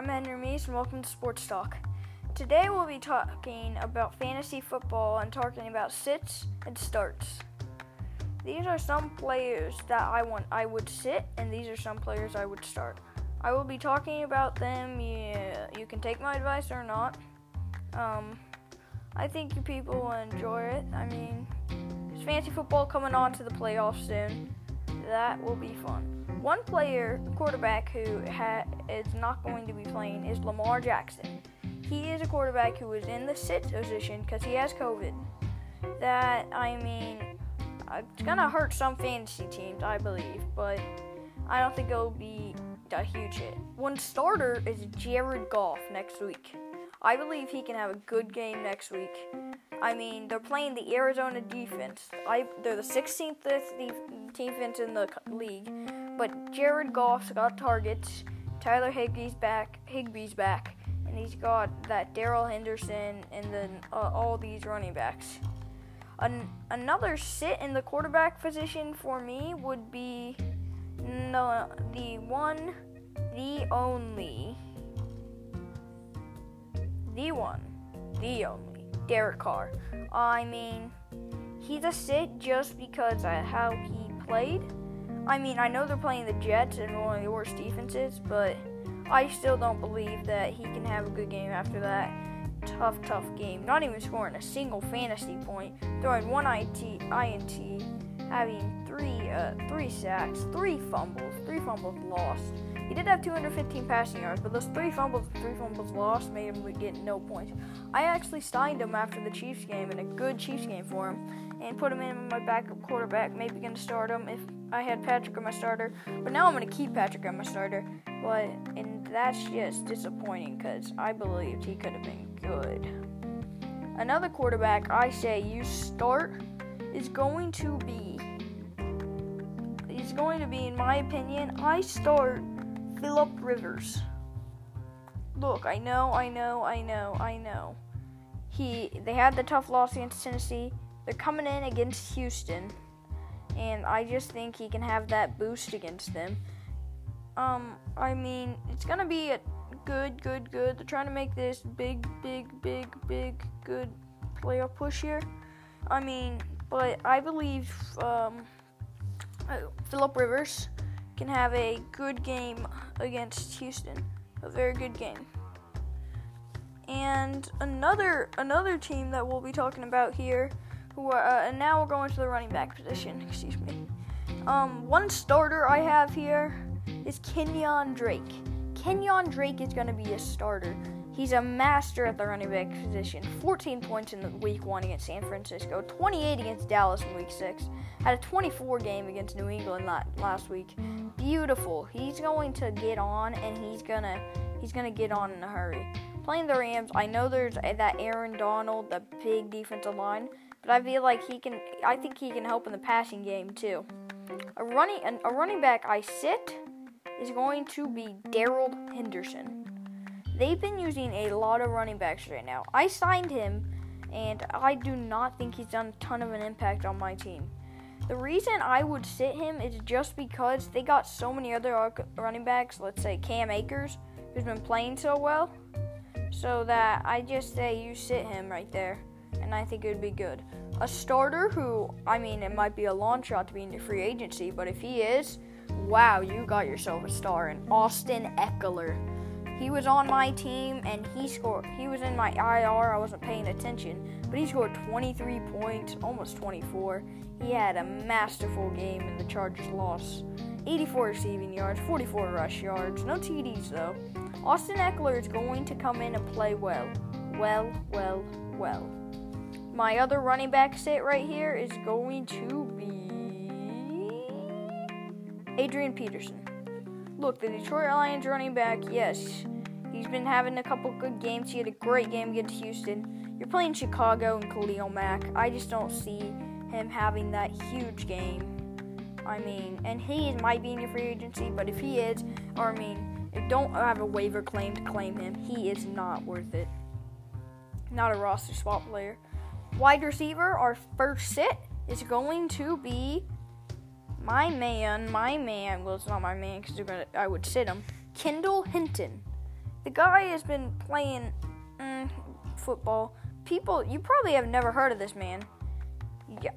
I'm Henry Meese, and welcome to Sports Talk. Today we'll be talking about fantasy football and talking about sits and starts. These are some players that I want I would sit, and these are some players I would start. I will be talking about them. You, you can take my advice or not. Um, I think you people will enjoy it. I mean, there's fantasy football coming on to the playoffs soon. That will be fun. One player, the quarterback who ha- is not going to be playing is Lamar Jackson. He is a quarterback who is in the sit position because he has COVID. That, I mean, uh, it's going to hurt some fantasy teams, I believe, but I don't think it'll be a huge hit. One starter is Jared Goff next week. I believe he can have a good game next week. I mean, they're playing the Arizona defense. I, they're the 16th defense in the league but Jared Goff's got targets. Tyler Higbee's back. Higbee's back, and he's got that Darrell Henderson and then uh, all these running backs. An- another sit in the quarterback position for me would be no, the one, the only, the one, the only Derek Carr. I mean, he's a sit just because of how he played I mean, I know they're playing the Jets and one of the worst defenses, but I still don't believe that he can have a good game after that tough, tough game. Not even scoring a single fantasy point, throwing one IT, INT, having three, uh, three sacks, three fumbles, three fumbles lost. He did have 215 passing yards, but those three fumbles, three fumbles lost made him get no points. I actually signed him after the Chiefs game, and a good Chiefs game for him, and put him in my backup quarterback. Maybe gonna start him if I had Patrick on my starter, but now I'm gonna keep Patrick on my starter. But and that's just disappointing because I believed he could have been good. Another quarterback I say you start is going to be. He's going to be, in my opinion, I start Philip Rivers. Look, I know, I know, I know, I know. He they had the tough loss against Tennessee. They're coming in against Houston, and I just think he can have that boost against them. Um, I mean, it's gonna be a good, good, good. They're trying to make this big, big, big, big, good playoff push here. I mean, but I believe um, uh, Philip Rivers can have a good game against Houston. A very good game. And another another team that we'll be talking about here, who are, uh, and now we're going to the running back position. Excuse me. Um, one starter I have here is Kenyan Drake. Kenyan Drake is going to be a starter. He's a master at the running back position. 14 points in the week one against San Francisco, 28 against Dallas in week six, had a 24 game against New England last week. Beautiful. He's going to get on, and he's gonna he's gonna get on in a hurry. Playing the Rams, I know there's that Aaron Donald, the big defensive line, but I feel like he can. I think he can help in the passing game too. A running a running back I sit is going to be Darrell Henderson. They've been using a lot of running backs right now. I signed him, and I do not think he's done a ton of an impact on my team. The reason I would sit him is just because they got so many other running backs, let's say Cam Akers, who's been playing so well, so that I just say you sit him right there, and I think it would be good. A starter who, I mean, it might be a long shot to be in the free agency, but if he is, wow, you got yourself a star in Austin Ekeler. He was on my team and he scored. He was in my IR. I wasn't paying attention, but he scored 23 points, almost 24. He had a masterful game in the Chargers' loss. 84 receiving yards, 44 rush yards, no TDs though. Austin Ekeler is going to come in and play well. Well, well, well. My other running back sit right here is going to be Adrian Peterson. Look, the Detroit Lions running back, yes, he's been having a couple good games. He had a great game against Houston. You're playing Chicago and Khalil Mack. I just don't see him having that huge game. I mean, and he might be in your free agency, but if he is, or I mean, if don't have a waiver claim to claim him, he is not worth it. Not a roster swap player. Wide receiver, our first sit is going to be my man, my man, well, it's not my man because I would sit him. Kendall Hinton. The guy has been playing mm, football. People, you probably have never heard of this man.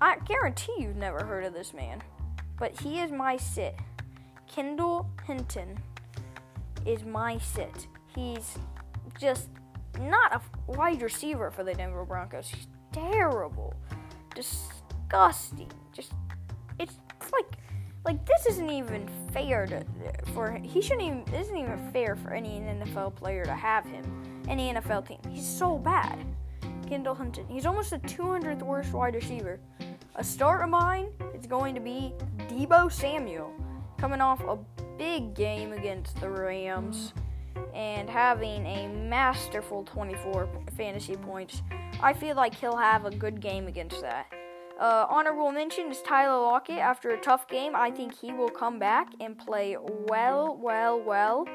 I guarantee you've never heard of this man. But he is my sit. Kendall Hinton is my sit. He's just not a wide receiver for the Denver Broncos. He's terrible. Disgusting. Just it's like like this isn't even fair to for he shouldn't even this isn't even fair for any NFL player to have him. Any NFL team. He's so bad. Kendall Hinton. He's almost the 200th worst wide receiver. A start of mine is going to be Deebo Samuel, coming off a big game against the Rams and having a masterful 24 fantasy points. I feel like he'll have a good game against that. Uh, honorable mention is Tyler Lockett. After a tough game, I think he will come back and play well, well, well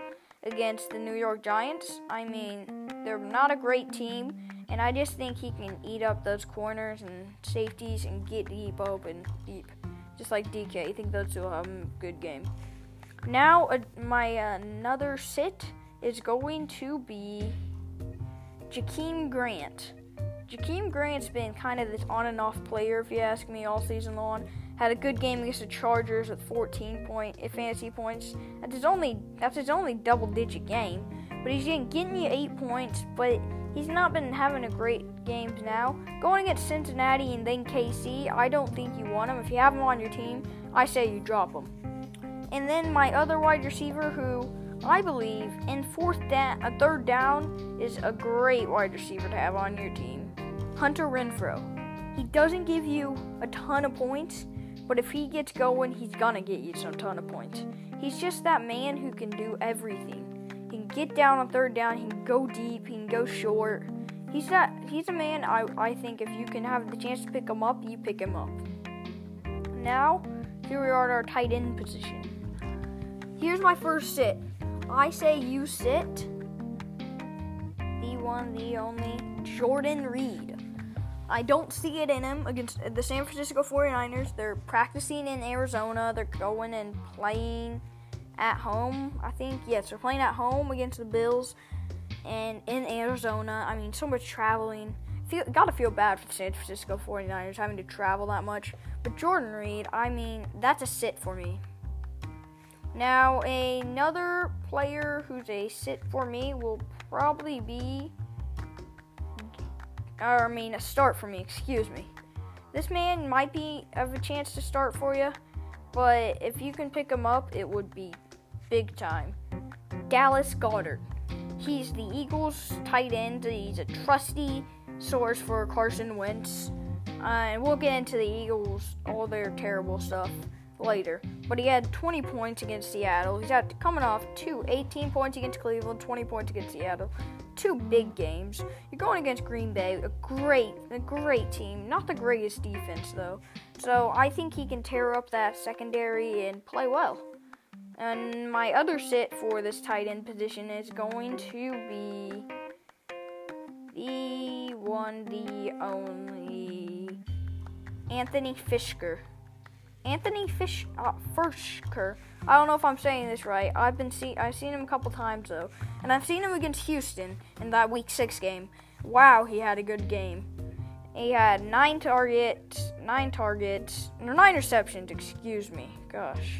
against the New York Giants. I mean, they're not a great team, and I just think he can eat up those corners and safeties and get deep open, deep, just like DK. I think those will have a good game. Now, uh, my uh, another sit is going to be Jakeem Grant. Jakeem Grant's been kind of this on and off player, if you ask me, all season long. Had a good game against the Chargers with 14 point fantasy points. That's his only that's his only double digit game. But he's getting you eight points, but he's not been having a great games now. Going against Cincinnati and then KC, I don't think you want him. If you have him on your team, I say you drop him. And then my other wide receiver who I believe in fourth down, a third down is a great wide receiver to have on your team. Hunter Renfrow. He doesn't give you a ton of points, but if he gets going, he's gonna get you some ton of points. He's just that man who can do everything. Get down on third down, he can go deep, he can go short. He's that he's a man I, I think if you can have the chance to pick him up, you pick him up. Now, here we are at our tight end position. Here's my first sit. I say you sit the one, the only Jordan Reed. I don't see it in him against the San Francisco 49ers. They're practicing in Arizona. They're going and playing at home. I think, yes, they're playing at home against the Bills and in Arizona. I mean, so much traveling. Feel, gotta feel bad for the San Francisco 49ers having to travel that much. But Jordan Reed, I mean, that's a sit for me. Now, another player who's a sit for me will probably be, or I mean, a start for me, excuse me. This man might be have a chance to start for you, but if you can pick him up, it would be big time. Dallas Goedert. He's the Eagles' tight end. He's a trusty source for Carson Wentz. Uh, and we'll get into the Eagles, all their terrible stuff later. But he had 20 points against Seattle. He's had coming off two 18 points against Cleveland, 20 points against Seattle. Two big games. You're going against Green Bay, a great, a great team. Not the greatest defense though. So I think he can tear up that secondary and play well. And my other sit for this tight end position is going to be the one, the only Anthony Firkser. Anthony Fish uh, Firkser. I don't know if I'm saying this right. I've been see I've seen him a couple times though, and I've seen him against Houston in that Week Six game. Wow, he had a good game. He had nine targets, nine targets, or nine receptions. Excuse me. Gosh,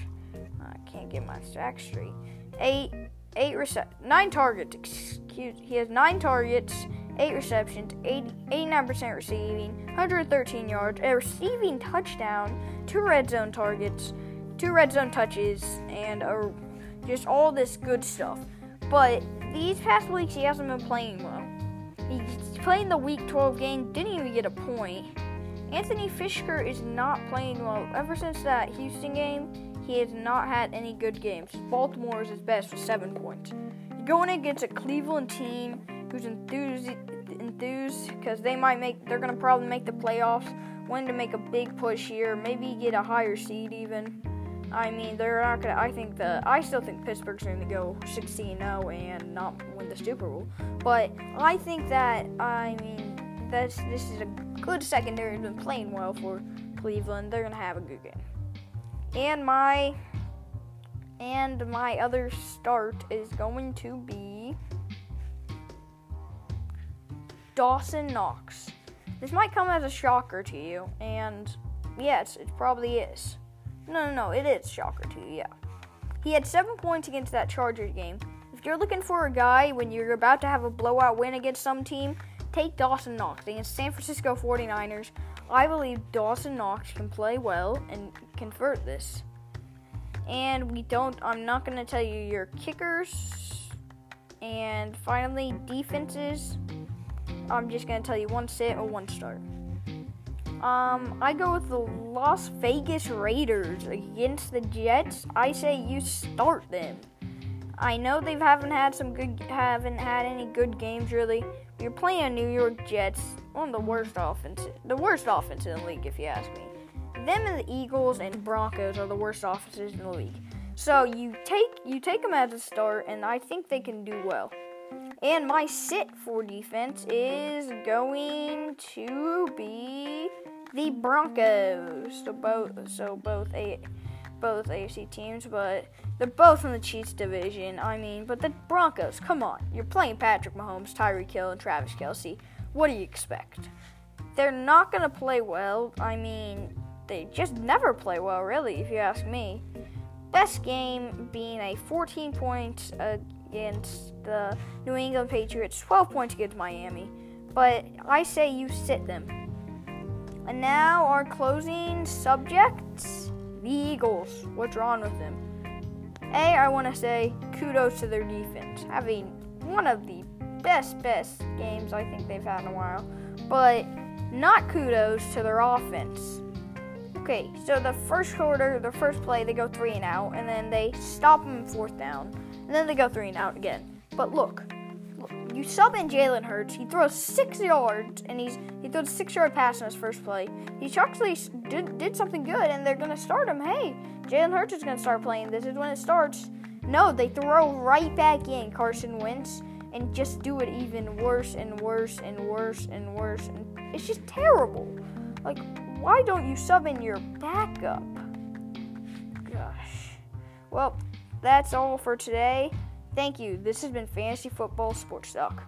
get my stack straight. Eight, eight rece- nine targets. Excuse. He has nine targets 8 receptions, 80, 89% receiving, 113 yards, a receiving touchdown, 2 red zone targets, 2 red zone touches, and a, just all this good stuff. But these past weeks, he hasn't been playing well. He's playing the Week 12 game, didn't even get a point. Anthony Firkser is not playing well. Ever since that Houston game, he has not had any good games. Baltimore is his best with 7 points. You're Going against a Cleveland team who's enthused enthused because they might make they're gonna probably make the playoffs, wanting to make a big push here, maybe get a higher seed even. I mean, they're not gonna. I think the I still think Pittsburgh's gonna go 16-0 and not win the Super Bowl. But I think that I mean that's this is a good secondary. Has been playing well for Cleveland. They're gonna have a good game. And my and my other start is going to be Dawson Knox. This might come as a shocker to you, and yes, it probably is. No, no, no, it is shocker to you, yeah. He had seven points against that Chargers game. If you're looking for a guy when you're about to have a blowout win against some team, take Dawson Knox against San Francisco 49ers. I believe Dawson Knox can play well and convert this. And we don't, I'm not going to tell you your kickers. And finally, defenses. I'm just going to tell you one sit or one start. Um, I go with the Las Vegas Raiders against the Jets. I say you start them. I know they haven't had some good, haven't had any good games really. You're playing New York Jets, one of the worst offense, the worst offense in the league, if you ask me. Them and the Eagles and Broncos are the worst offenses in the league. So you take you take them as a start, and I think they can do well. And my sit for defense is going to be the Broncos. So both so both a both AFC teams, but they're both in the Chiefs division. I mean, but the Broncos, come on. You're playing Patrick Mahomes, Tyreek Hill, and Travis Kelce. What do you expect? They're not going to play well. I mean, they just never play well, really, if you ask me. Best game being a 14 points against the New England Patriots, 12 points against Miami. But I say you sit them. And now our closing subjects the Eagles. What's wrong with them? A, I want to say kudos to their defense, having one of the best, best games I think they've had in a while. But not kudos to their offense. Okay, so the first quarter, the first play, they go three and out, and then they stop them fourth down, and then they go three and out again. But look, you sub in Jalen Hurts. He throws six yards, and he's he throws a six-yard pass in his first play. He actually did, did something good, and they're gonna start him. Hey, Jalen Hurts is gonna start playing. This is when it starts. No, they throw right back in Carson Wentz and just do it even worse and worse and worse and worse. And it's just terrible. Like, why don't you sub in your backup? Gosh. Well, that's all for today. Thank you. This has been Fantasy Football Sports Talk.